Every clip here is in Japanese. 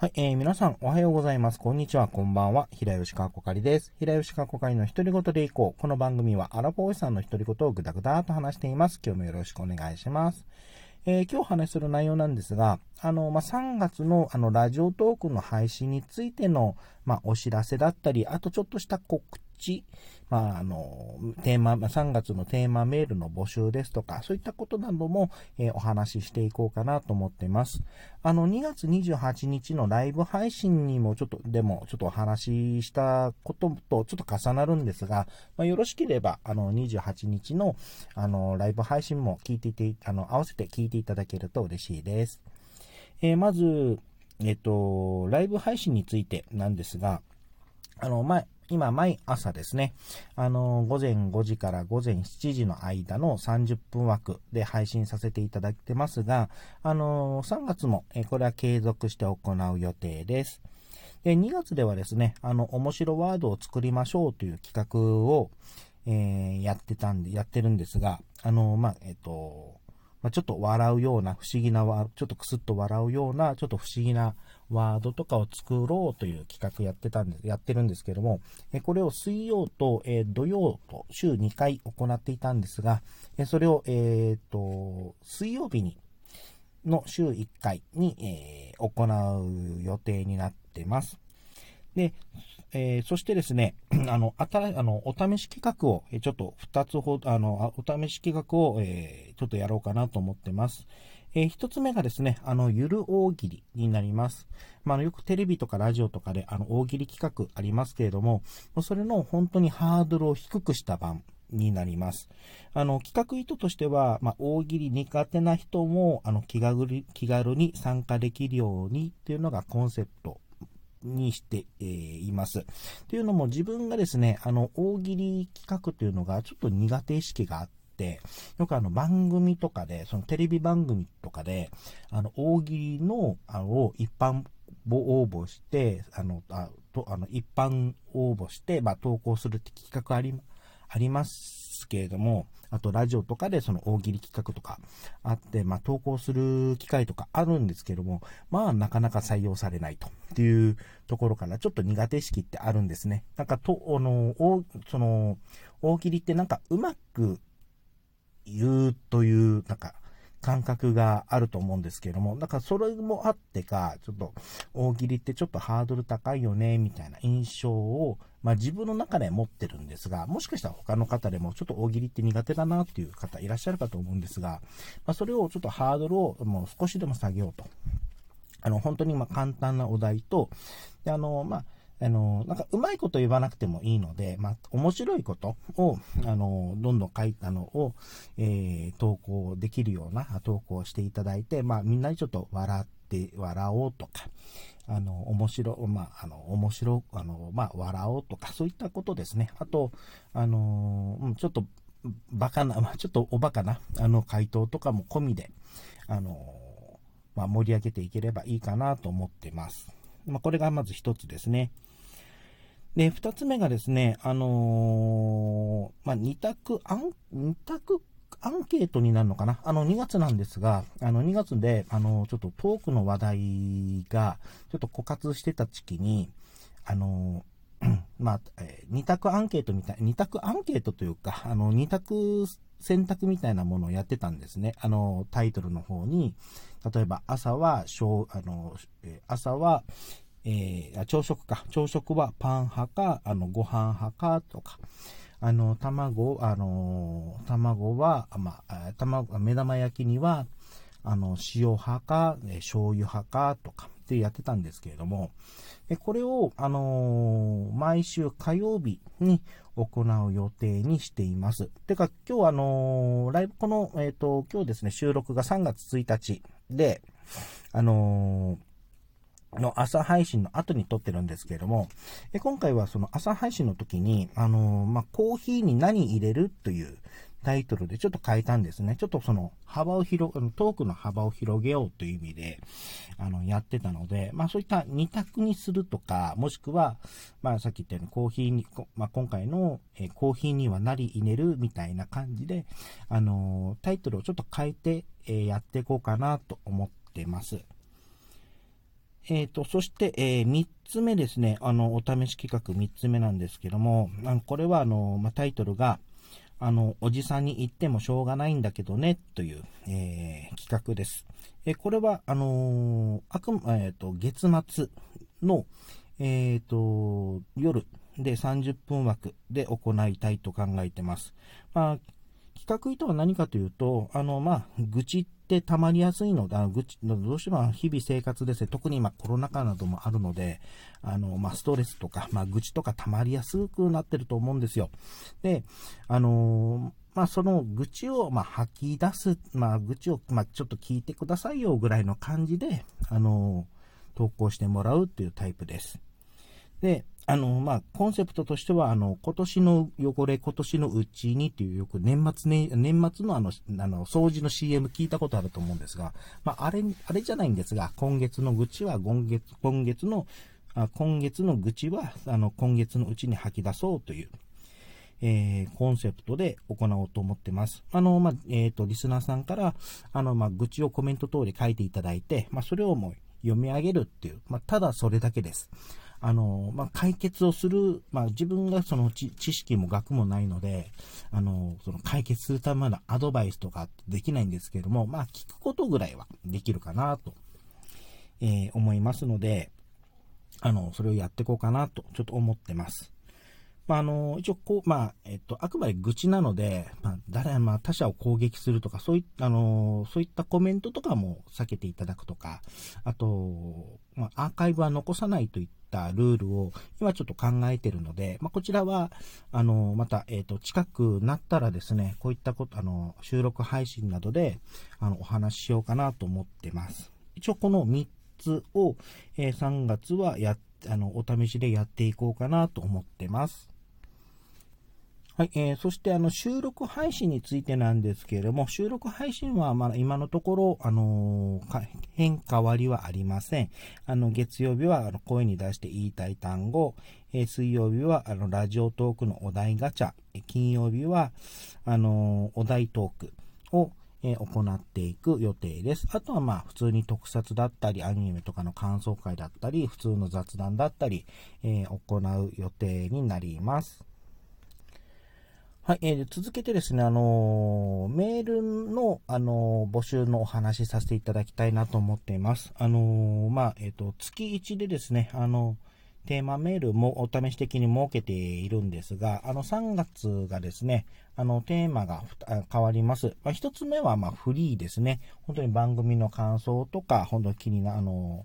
はい、えー、皆さんおはようございます。こんにちは、こんばんは。平吉川こかりです。平吉川こかりの独り言でいこう。この番組はアラフォーさんの独り言をぐだぐだと話しています。今日もよろしくお願いします。えー、今日話する内容なんですが、あの、まあ、3月のあの、ラジオトークの配信についての、まあ、お知らせだったり、あとちょっとした告まあ、あの、テーマ、3月のテーマメールの募集ですとか、そういったことなども、えー、お話ししていこうかなと思ってます。あの、2月28日のライブ配信にもちょっと、でも、ちょっとお話ししたこととちょっと重なるんですが、まあ、よろしければ、あの、28日の、あの、ライブ配信も聞いていて、あの、合わせて聞いていただけると嬉しいです。えー、まず、えっ、と、ライブ配信についてなんですが、あの、前、今、毎朝ですね、あの、午前5時から午前7時の間の30分枠で配信させていただいてますが、あの、3月も、えこれは継続して行う予定です。で、2月ではですね、あの、面白ワードを作りましょうという企画を、えー、やってたんで、やってるんですが、あの、まあ、えっ、と、まあ、ちょっと笑うような不思議なワード、ちょっとクスッと笑うような、ちょっと不思議なワードとかを作ろうという企画やってたんです、やってるんですけども、えこれを水曜と、え土曜と週2回行っていたんですが、えそれを、えっ、と、水曜日に、の週1回に、えー、行う予定になってます。で、えー、そしてですね、あの、新あの、お試し企画を、ちょっと2つほど、あの、お試し企画を、えー、ちょっとやろうかなと思ってます。えー、一つ目がですね、あの、ゆる大喜利になります。まあ、の、よくテレビとかラジオとかで、あの、大喜利企画ありますけれども、それの本当にハードルを低くした版になります。あの、企画意図としては、まあ、大喜利苦手な人も、あの、気、気軽に参加できるようにっていうのがコンセプトにして、います。というのも自分がですね、あの、大喜利企画というのがちょっと苦手意識があって、よくあの番組とかで、そのテレビ番組とかで、あの、大喜利の、あの、一般応募して、あの、あとあの一般応募して、まあ、投稿するって企画あり、ありますけれども、あとラジオとかでその大喜利企画とかあって、まあ、投稿する機会とかあるんですけども、まあ、なかなか採用されないとっていうところからちょっと苦手意識ってあるんですね。なんかと、あの、その、大喜利ってなんかうまく言うという、なんか、感覚があると思うんですけれども、だからそれもあってか、ちょっと大喜利ってちょっとハードル高いよね、みたいな印象を、まあ自分の中で持ってるんですが、もしかしたら他の方でもちょっと大喜利って苦手だなっていう方いらっしゃるかと思うんですが、まあそれをちょっとハードルをもう少しでも下げようと。あの、本当にま簡単なお題と、であの、まあ、あの、なんか、うまいこと言わなくてもいいので、まあ、面白いことを、あの、どんどん書いたのを、えー、投稿できるような投稿をしていただいて、まあ、みんなにちょっと笑って、笑おうとか、あの、面白、まあ、あの、面白、あの、まあ、笑おうとか、そういったことですね。あと、あの、うんちょっと、バカな、まあ、ちょっとおバカな、あの、回答とかも込みで、あの、まあ、盛り上げていければいいかなと思ってます。まあ、これがまず一つですね。で、二つ目がですね、あのー、まあ、二択アン、二択アンケートになるのかな？あの、2月なんですが、あの、2月で、あの、ちょっとトークの話題が、ちょっと枯渇してた時期に、あの、まあ、二択アンケートみたい、二択アンケートというか、あの、二択選択みたいなものをやってたんですね。あの、タイトルの方に、例えば朝は、あの、朝は、えー、朝食か。朝食はパン派か、あの、ご飯派かとか。あの、卵、あの、卵は、まあ、卵、目玉焼きには、あの、塩派か、え醤油派かとかってやってたんですけれども、えこれを、あのー、毎週火曜日に行う予定にしています。てか、今日あの、ライブ、この、えっ、と、今日ですね、収録が3月1日で、あのの朝配信の後に撮ってるんですけれども、え今回はその朝配信の時に、あのー、まあ、コーヒーに何入れるというタイトルでちょっと変えたんですね。ちょっとその幅を広、トークの幅を広げようという意味で、あの、やってたので、まあそういった二択にするとか、もしくは、まあさっき言ったようにコーヒーに、まあ今回の、えコーヒーにはなり入れるみたいな感じで、あのタイトルをちょっと変えて、えやっていこうかなと思ってます。えっ、ー、と、そして、えー、3つ目ですね、あの、お試し企画3つ目なんですけども、あのこれは、あの、ま、タイトルが、あの、おじさんに言ってもしょうがないんだけどね、という、えー、企画です。えこれは、あのあくえっ、と、月末の、えっ、と、夜で30分枠で行いたいと考えてます。まあ、企画意図は何かというと、あの、まあ、愚痴って溜まりやすいので、あの愚痴、どうしても日々生活ですね、特に今コロナ禍などもあるので、あの、まあ、ストレスとか、まあ、愚痴とか溜まりやすくなってると思うんですよ。で、あのまあ、その愚痴を、ま吐き出す、まあ、愚痴を、まちょっと聞いてくださいよぐらいの感じで、あの投稿してもらうっていうタイプです。で、あの、まあ、コンセプトとしては、あの、今年の汚れ、今年のうちにっていうよく年末ね、年末のあの、あの、掃除の CM 聞いたことあると思うんですが、まあ、あれ、あれじゃないんですが、今月の愚痴は今月、今月の、あ今月の愚痴は、あの、今月のうちに吐き出そうという、えー、コンセプトで行おうと思ってます。あの、まあ、えっ、ー、と、リスナーさんから、あの、まあ、愚痴をコメント通り書いていただいて、まあ、それをもう読み上げるっていう、まあ、ただそれだけです。あの、まあ、解決をする、まあ、自分がその知識も学もないので、あの、その解決するためのアドバイスとかできないんですけども、まあ、聞くことぐらいはできるかなと、えー、思いますので、あの、それをやっていこうかなと、ちょっと思ってます。まあ、あの、一応、こう、まあ、えっと、あくまで愚痴なので、まあ、誰、まあ、他者を攻撃するとか、そういった、あの、そういったコメントとかも避けていただくとか、あと、まあ、アーカイブは残さないといったルールを今ちょっと考えてるので、まあ、こちらは、あの、また、えっ、と、近くなったらですね、こういったこと、あの、収録配信などで、あの、お話ししようかなと思ってます。一応、この3つを、えー、3月はや、あの、お試しでやっていこうかなと思ってます。はい、えー、そしてあの収録配信についてなんですけれども、収録配信はまあ今のところ、あのー、変化割りはありません。あの、月曜日はあの声に出して言いたい単語、えー、水曜日はあのラジオトークのお題ガチャ、金曜日はあのお題トークをえ行っていく予定です。あとはまあ普通に特撮だったり、アニメとかの感想会だったり、普通の雑談だったり、えー、行う予定になります。はい、えー、続けてですね、あのー、メールの、あのー、募集のお話しさせていただきたいなと思っています。あのまあ、えっ、と、月1でですね、あのテーマメールもお試し的に設けているんですが、あの、3月がですね、あの、テーマが変わります。まあ、1つ目は、ま、フリーですね。本当に番組の感想とか、本当に気にな、あの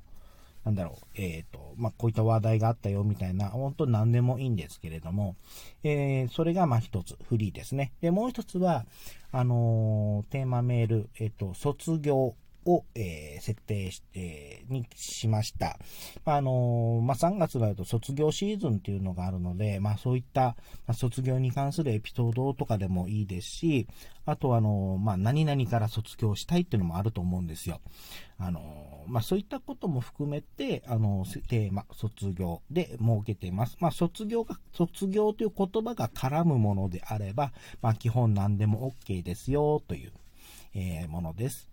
なんだろう、えっ、ー、と、まあ、こういった話題があったよみたいな、本当何でもいいんですけれども、えー、それがま一つ、フリーですね。で、もう一つは、あのー、テーマメール、えっ、と、卒業を、えー、設定して、にしました。まあ、あのー、まあ、3月になると卒業シーズンっていうのがあるので、まあ、そういった、ま、卒業に関するエピソードとかでもいいですし、あとあのー、まあ、何々から卒業したいっていうのもあると思うんですよ。あのまあ、そういったことも含めて、あのテーマ、卒業で設けています。まあ、卒業が、卒業という言葉が絡むものであれば、まあ、基本何でも OK ですよという、え、ものです。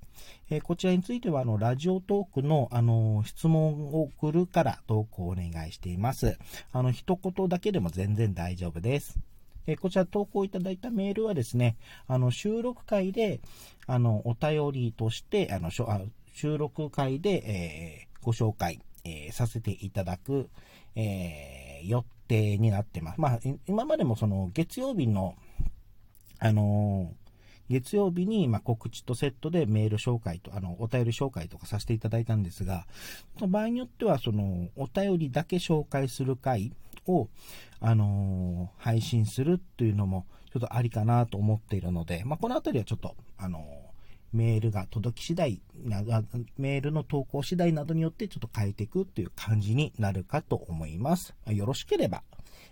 えー、こちらについては、あの、ラジオトークの、あの、質問を送るから投稿をお願いしています。あの、一言だけでも全然大丈夫です。えー、こちら投稿いただいたメールはですね、あの、収録会で、あの、お便りとして、あの、収録会で、えー、ご紹介、えー、させていただく、えー、予定になってます。まあ、今までもその月曜日の、あの月曜日に、ま告知とセットでメール紹介と、あの、お便り紹介とかさせていただいたんですが、場合によっては、その、お便りだけ紹介する回を、あのー、配信するっていうのも、ちょっとありかなと思っているので、まあ、このあたりはちょっと、あのー、メールが届き次第メールの投稿次第などによってちょっと変えていくっていう感じになるかと思います。よろしければ、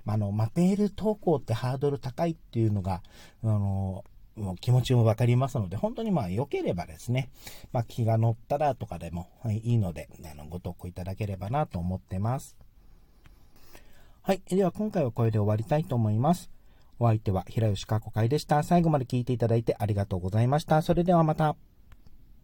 あの、まあ、メール投稿ってハードル高いっていうのが、あのーもう気持ちもわかりますので、本当にまあ良ければですね、まあ気が乗ったらとかでもはいいいので、あの、ご投稿いただければなと思ってます。はい。では今回はこれで終わりたいと思います。お相手は平吉加子会でした。最後まで聞いていただいてありがとうございました。それではまた。